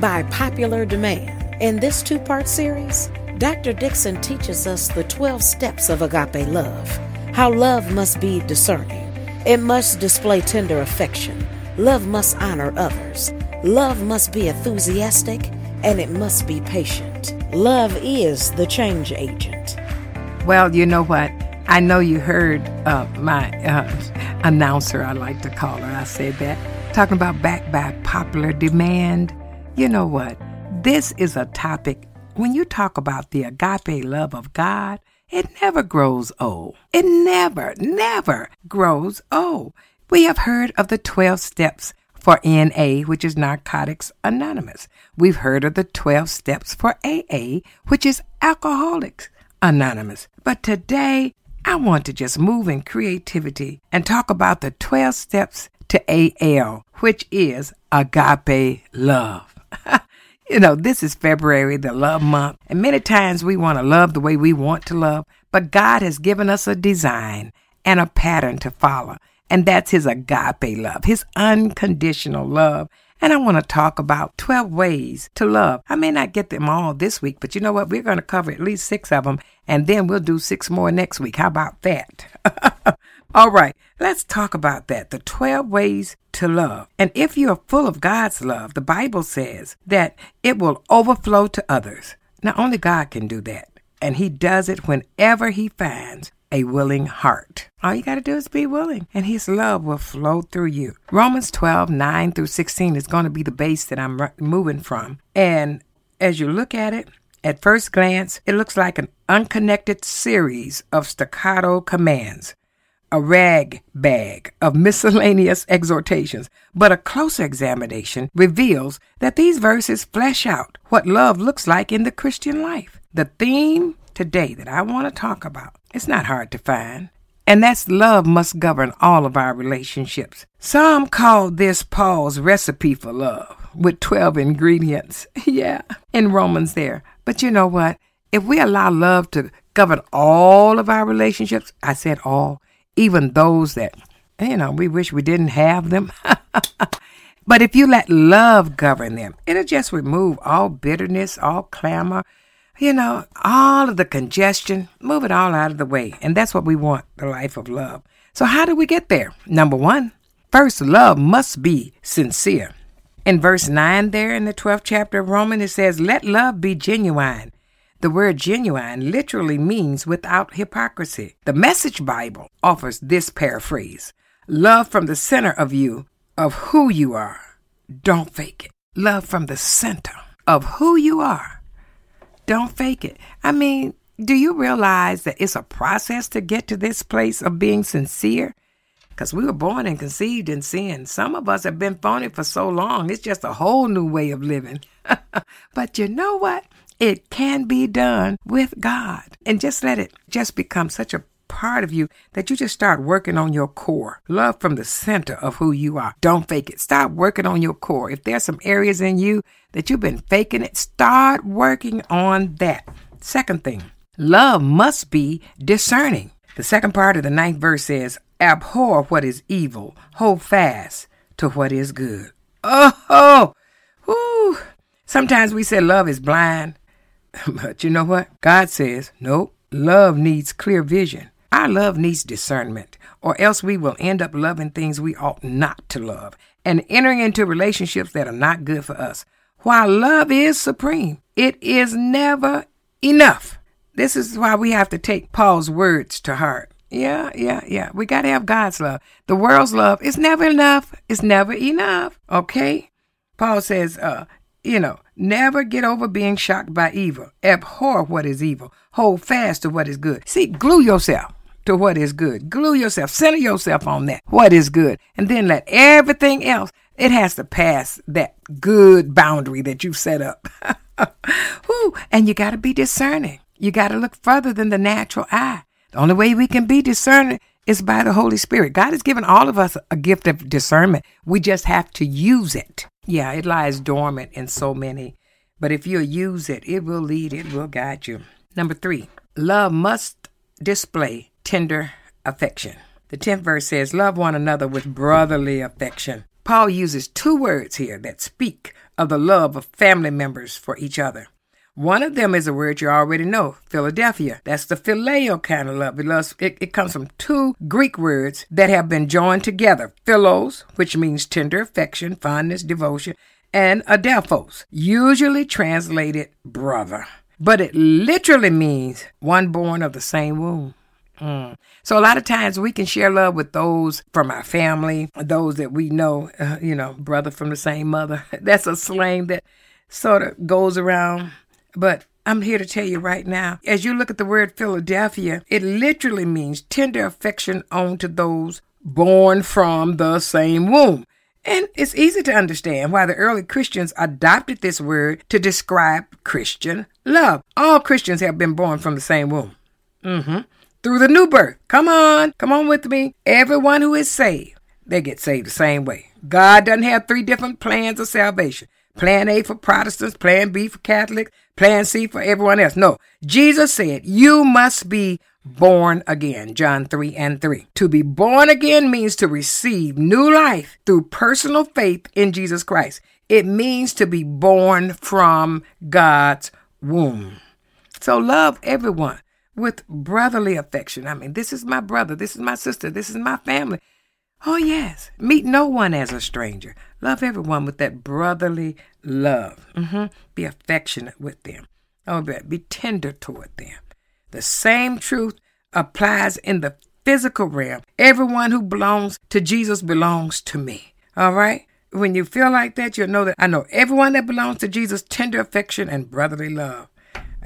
By popular demand. In this two part series, Dr. Dixon teaches us the 12 steps of agape love, how love must be discerning, it must display tender affection, love must honor others, love must be enthusiastic, and it must be patient. Love is the change agent. Well, you know what? I know you heard uh, my uh, announcer, I like to call her, I said that, talking about back by popular demand. You know what? This is a topic, when you talk about the agape love of God, it never grows old. It never, never grows old. We have heard of the 12 steps for NA, which is Narcotics Anonymous. We've heard of the 12 steps for AA, which is Alcoholics Anonymous. But today, I want to just move in creativity and talk about the 12 steps to AL, which is agape love. you know, this is February, the love month, and many times we want to love the way we want to love, but God has given us a design and a pattern to follow, and that's His agape love, His unconditional love. And I want to talk about 12 ways to love. I may not get them all this week, but you know what? We're going to cover at least six of them, and then we'll do six more next week. How about that? All right, let's talk about that the 12 ways to love. And if you're full of God's love, the Bible says that it will overflow to others. Now, only God can do that. And He does it whenever He finds a willing heart. All you got to do is be willing, and His love will flow through you. Romans 12, 9 through 16 is going to be the base that I'm moving from. And as you look at it, at first glance, it looks like an unconnected series of staccato commands a rag bag of miscellaneous exhortations, but a closer examination reveals that these verses flesh out what love looks like in the Christian life. The theme today that I want to talk about, it's not hard to find, and that's love must govern all of our relationships. Some call this Paul's recipe for love with 12 ingredients. yeah, in Romans there. But you know what? If we allow love to govern all of our relationships, I said all, even those that, you know, we wish we didn't have them. but if you let love govern them, it'll just remove all bitterness, all clamor, you know, all of the congestion, move it all out of the way. And that's what we want the life of love. So, how do we get there? Number one, first, love must be sincere. In verse 9, there in the 12th chapter of Romans, it says, Let love be genuine. The word genuine literally means without hypocrisy. The Message Bible offers this paraphrase Love from the center of you, of who you are. Don't fake it. Love from the center of who you are. Don't fake it. I mean, do you realize that it's a process to get to this place of being sincere? Because we were born and conceived in sin. Some of us have been phony for so long, it's just a whole new way of living. but you know what? It can be done with God. And just let it just become such a part of you that you just start working on your core. Love from the center of who you are. Don't fake it. Start working on your core. If there's some areas in you that you've been faking it, start working on that. Second thing, love must be discerning. The second part of the ninth verse says, Abhor what is evil, hold fast to what is good. Oh, oh. Sometimes we say love is blind. But you know what? God says, nope, love needs clear vision. Our love needs discernment, or else we will end up loving things we ought not to love and entering into relationships that are not good for us. While love is supreme, it is never enough. This is why we have to take Paul's words to heart. Yeah, yeah, yeah. We got to have God's love. The world's love is never enough. It's never enough. Okay? Paul says, uh, you know, never get over being shocked by evil. Abhor what is evil. Hold fast to what is good. See, glue yourself to what is good. Glue yourself, center yourself on that, what is good. And then let everything else, it has to pass that good boundary that you've set up. Whew. And you got to be discerning. You got to look further than the natural eye. The only way we can be discerning is by the Holy Spirit. God has given all of us a gift of discernment. We just have to use it. Yeah, it lies dormant in so many. But if you use it, it will lead, it will guide you. Number three, love must display tender affection. The 10th verse says, Love one another with brotherly affection. Paul uses two words here that speak of the love of family members for each other. One of them is a word you already know, Philadelphia. That's the phileo kind of love. Loves, it, it comes from two Greek words that have been joined together. Philos, which means tender affection, fondness, devotion, and adelphos, usually translated brother. But it literally means one born of the same womb. Mm. So a lot of times we can share love with those from our family, those that we know, uh, you know, brother from the same mother. That's a slang that sort of goes around. But I'm here to tell you right now, as you look at the word Philadelphia, it literally means tender affection on to those born from the same womb. And it's easy to understand why the early Christians adopted this word to describe Christian love. All Christians have been born from the same womb. Mm-hmm through the new birth. Come on, come on with me. Everyone who is saved, they get saved the same way. God doesn't have three different plans of salvation. Plan A for Protestants, Plan B for Catholics, Plan C for everyone else. No, Jesus said, You must be born again. John 3 and 3. To be born again means to receive new life through personal faith in Jesus Christ. It means to be born from God's womb. So love everyone with brotherly affection. I mean, this is my brother, this is my sister, this is my family. Oh, yes. Meet no one as a stranger. Love everyone with that brotherly love. Mm-hmm. Be affectionate with them. Oh, be tender toward them. The same truth applies in the physical realm. Everyone who belongs to Jesus belongs to me. All right? When you feel like that, you'll know that I know everyone that belongs to Jesus, tender affection and brotherly love.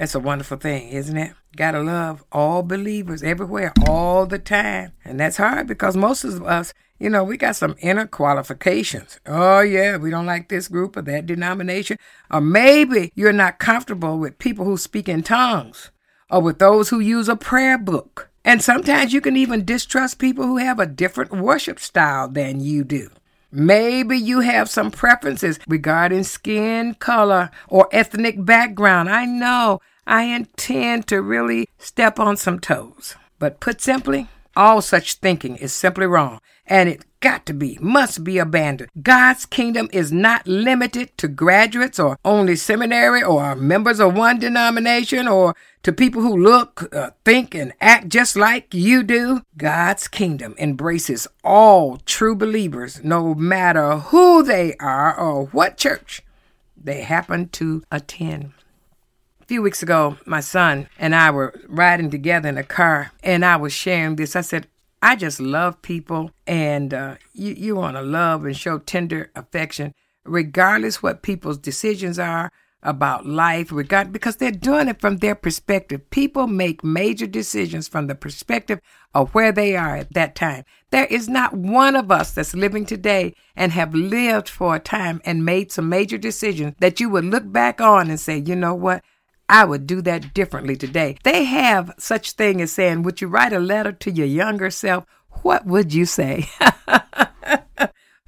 That's a wonderful thing, isn't it? Gotta love all believers everywhere, all the time. And that's hard because most of us, you know, we got some inner qualifications. Oh, yeah, we don't like this group or that denomination. Or maybe you're not comfortable with people who speak in tongues or with those who use a prayer book. And sometimes you can even distrust people who have a different worship style than you do. Maybe you have some preferences regarding skin color or ethnic background. I know I intend to really step on some toes. But put simply, all such thinking is simply wrong, and it got to be, must be abandoned. God's kingdom is not limited to graduates or only seminary or members of one denomination or to people who look, uh, think, and act just like you do. God's kingdom embraces all true believers, no matter who they are or what church they happen to attend few weeks ago, my son and I were riding together in a car, and I was sharing this. I said, I just love people, and uh, you, you want to love and show tender affection, regardless what people's decisions are about life, regard because they're doing it from their perspective. People make major decisions from the perspective of where they are at that time. There is not one of us that's living today and have lived for a time and made some major decisions that you would look back on and say, you know what? I would do that differently today. They have such thing as saying, would you write a letter to your younger self? What would you say?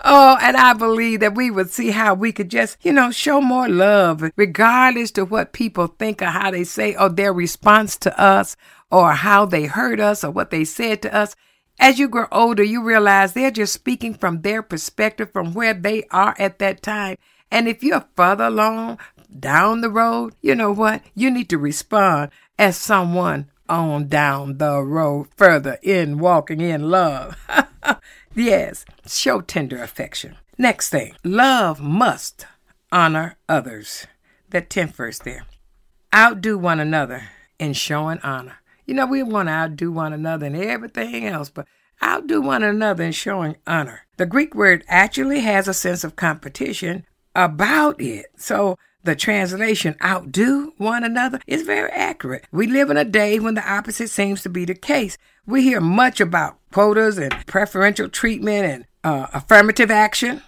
Oh, and I believe that we would see how we could just, you know, show more love, regardless to what people think or how they say or their response to us or how they hurt us or what they said to us. As you grow older, you realize they're just speaking from their perspective, from where they are at that time. And if you're further along, down the road, you know what? You need to respond as someone on down the road further in walking in love. yes, show tender affection. Next thing, love must honor others. That 10th verse there. Outdo one another in showing honor. You know, we want to outdo one another in everything else, but outdo one another in showing honor. The Greek word actually has a sense of competition about it. So the translation outdo one another is very accurate. We live in a day when the opposite seems to be the case. We hear much about quotas and preferential treatment and uh, affirmative action.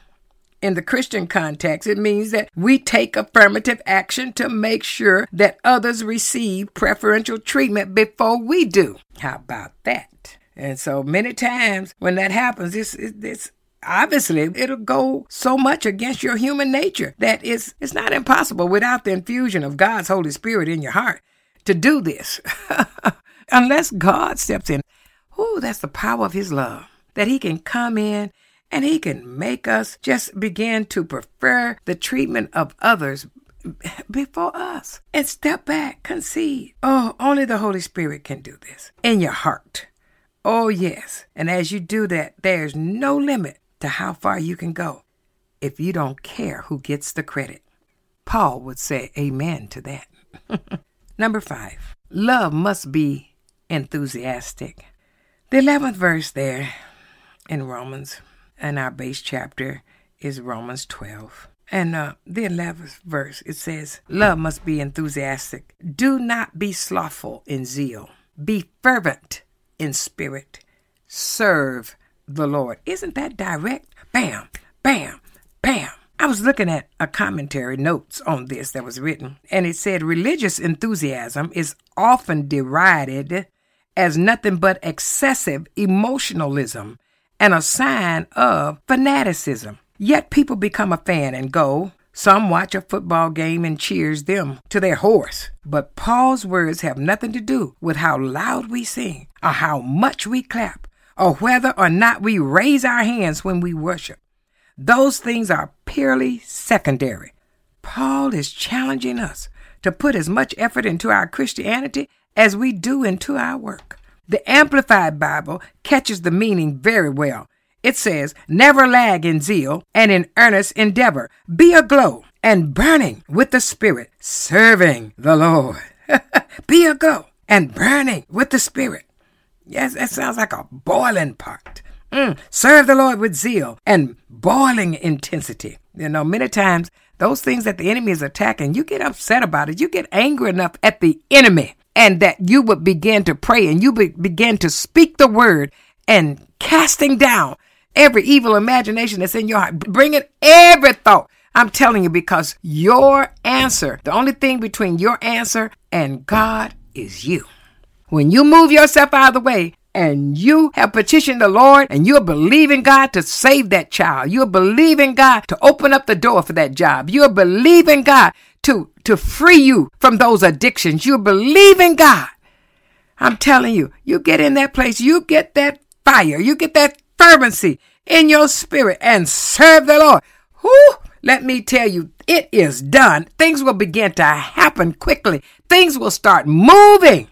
In the Christian context, it means that we take affirmative action to make sure that others receive preferential treatment before we do. How about that? And so many times when that happens, it's, it's obviously it'll go so much against your human nature that it's it's not impossible without the infusion of God's Holy Spirit in your heart to do this. Unless God steps in. Oh, that's the power of his love. That he can come in And He can make us just begin to prefer the treatment of others before us and step back, concede. Oh, only the Holy Spirit can do this in your heart. Oh, yes. And as you do that, there's no limit to how far you can go if you don't care who gets the credit. Paul would say amen to that. Number five, love must be enthusiastic. The 11th verse there in Romans, in our base chapter, is Romans 12. And uh, the 11th verse, it says, Love must be enthusiastic. Do not be slothful in zeal. Be fervent in spirit. Serve the Lord. Isn't that direct? Bam, bam, bam. I was looking at a commentary notes on this that was written, and it said religious enthusiasm is often derided as nothing but excessive emotionalism and a sign of fanaticism. Yet people become a fan and go. Some watch a football game and cheers them to their hoarse. But Paul's words have nothing to do with how loud we sing, or how much we clap, or whether or not we raise our hands when we worship. Those things are purely secondary. Paul is challenging us to put as much effort into our Christianity as we do into our work. The Amplified Bible catches the meaning very well it says, Never lag in zeal and in earnest endeavor. Be aglow and burning with the Spirit, serving the Lord. Be aglow and burning with the Spirit. Yes, that sounds like a boiling pot. Mm, serve the Lord with zeal and boiling intensity. You know, many times those things that the enemy is attacking, you get upset about it. You get angry enough at the enemy and that you would begin to pray and you be, begin to speak the word and casting down every evil imagination that's in your heart. Bring it every thought. I'm telling you because your answer, the only thing between your answer and God is you. When you move yourself out of the way and you have petitioned the Lord and you're believing God to save that child, you're believing God to open up the door for that job, you're believing God to, to free you from those addictions, you're believing God. I'm telling you, you get in that place, you get that fire, you get that fervency in your spirit and serve the Lord. Whew, let me tell you, it is done. Things will begin to happen quickly. Things will start moving.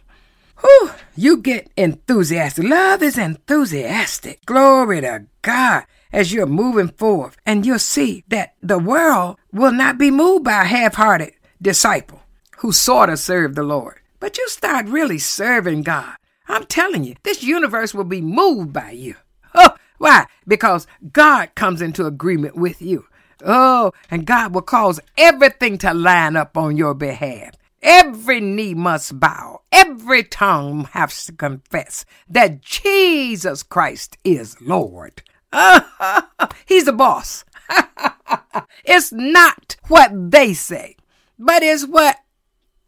Whew, you get enthusiastic. Love is enthusiastic. Glory to God as you're moving forward. And you'll see that the world will not be moved by a half hearted disciple who sort of served the Lord. But you start really serving God. I'm telling you, this universe will be moved by you. Oh, why? Because God comes into agreement with you. Oh, and God will cause everything to line up on your behalf. Every knee must bow. Every tongue has to confess that Jesus Christ is Lord. he's the boss. it's not what they say, but it's what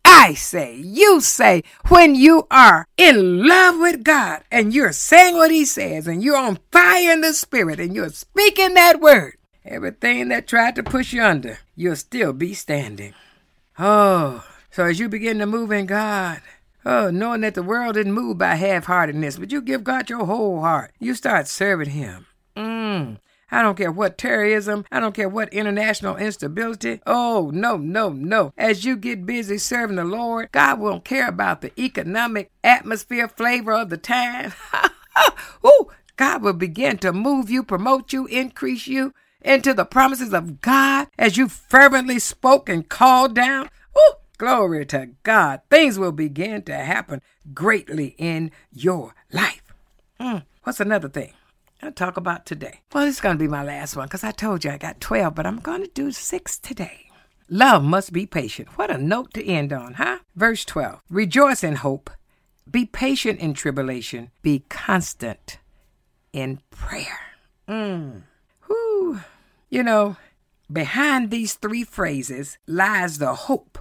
I say, you say, when you are in love with God and you're saying what He says and you're on fire in the Spirit and you're speaking that word, everything that tried to push you under, you'll still be standing. Oh, so as you begin to move in God, oh, knowing that the world didn't move by half heartedness, but you give God your whole heart, you start serving Him. Mm. I don't care what terrorism. I don't care what international instability. Oh, no, no, no. As you get busy serving the Lord, God won't care about the economic atmosphere flavor of the time. Ooh, God will begin to move you, promote you, increase you into the promises of God as you fervently spoke and called down. Ooh, glory to God. Things will begin to happen greatly in your life. Mm, what's another thing? I'll talk about today. Well, this is going to be my last one because I told you I got 12, but I'm going to do six today. Love must be patient. What a note to end on, huh? Verse 12 Rejoice in hope, be patient in tribulation, be constant in prayer. Mm. Whew. You know, behind these three phrases lies the hope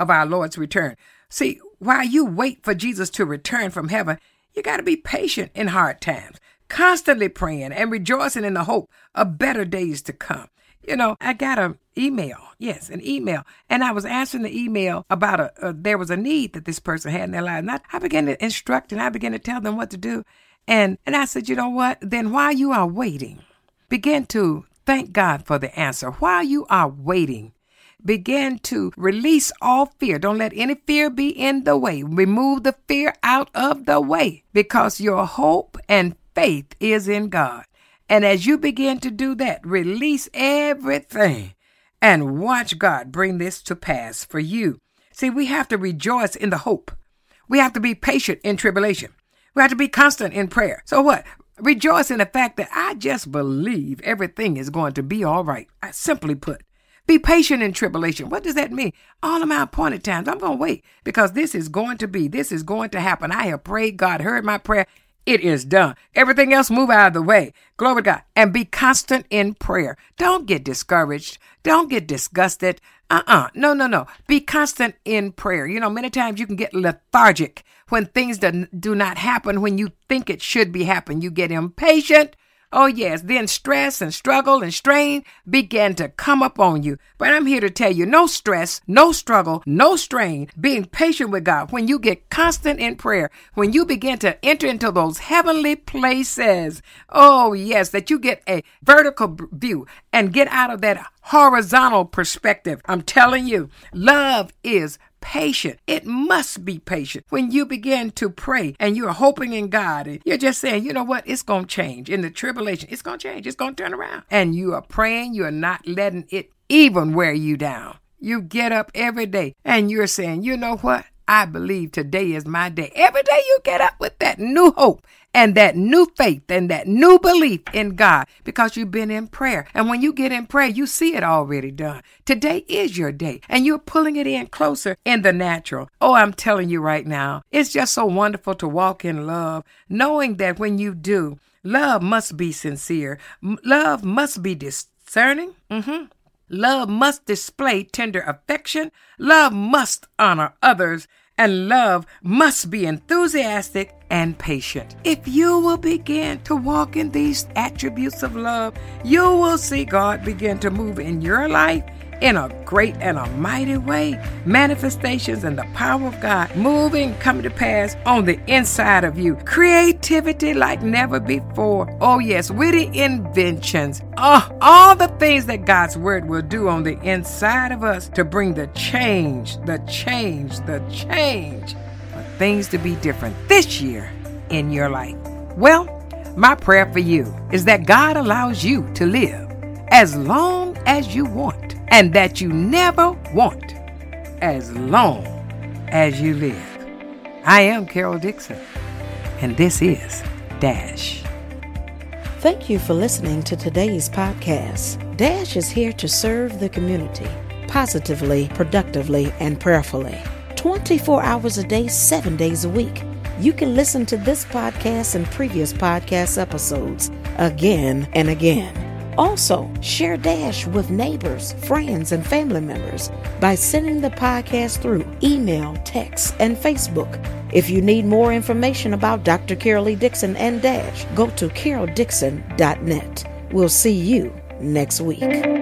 of our Lord's return. See, while you wait for Jesus to return from heaven, you got to be patient in hard times constantly praying and rejoicing in the hope of better days to come. You know, I got an email, yes, an email, and I was answering the email about a, a there was a need that this person had in their life. And I, I began to instruct and I began to tell them what to do. And and I said, you know what? Then while you are waiting, begin to thank God for the answer. While you are waiting, begin to release all fear. Don't let any fear be in the way. Remove the fear out of the way because your hope and faith is in God. And as you begin to do that, release everything and watch God bring this to pass for you. See, we have to rejoice in the hope. We have to be patient in tribulation. We have to be constant in prayer. So what? Rejoice in the fact that I just believe everything is going to be all right. I simply put, be patient in tribulation. What does that mean? All of my appointed times, I'm going to wait because this is going to be, this is going to happen. I have prayed, God heard my prayer. It is done. Everything else move out of the way. Glory to God. And be constant in prayer. Don't get discouraged. Don't get disgusted. Uh-uh. No, no, no. Be constant in prayer. You know, many times you can get lethargic when things do not happen when you think it should be happening. You get impatient. Oh, yes, then stress and struggle and strain began to come upon you. But I'm here to tell you no stress, no struggle, no strain, being patient with God. When you get constant in prayer, when you begin to enter into those heavenly places, oh, yes, that you get a vertical view and get out of that horizontal perspective. I'm telling you, love is patient. It must be patient. When you begin to pray and you're hoping in God and you're just saying, you know what, it's going to change. In the tribulation, it's going to change. It's going to turn around. And you are praying, you're not letting it even wear you down. You get up every day and you're saying, you know what? I believe today is my day. Every day you get up with that new hope and that new faith and that new belief in God because you've been in prayer. And when you get in prayer, you see it already done. Today is your day and you're pulling it in closer in the natural. Oh, I'm telling you right now, it's just so wonderful to walk in love, knowing that when you do, love must be sincere, love must be discerning. Mm-hmm. Love must display tender affection. Love must honor others and love must be enthusiastic and patient. If you will begin to walk in these attributes of love, you will see God begin to move in your life in a great and a mighty way. Manifestations and the power of God moving, coming to pass on the inside of you. Creativity like never before. Oh, yes, witty inventions. Oh, all the things that God's word will do on the inside of us to bring the change, the change, the change for things to be different this year in your life. Well, my prayer for you is that God allows you to live as long as you want and that you never want as long as you live. I am Carol Dixon, and this is Dash. Thank you for listening to today's podcast. Dash is here to serve the community positively, productively, and prayerfully. 24 hours a day, 7 days a week. You can listen to this podcast and previous podcast episodes again and again. Also, share Dash with neighbors, friends, and family members by sending the podcast through email, text, and Facebook. If you need more information about Dr. Carol. Dixon and Dash, go to caroldixon.net. We'll see you next week.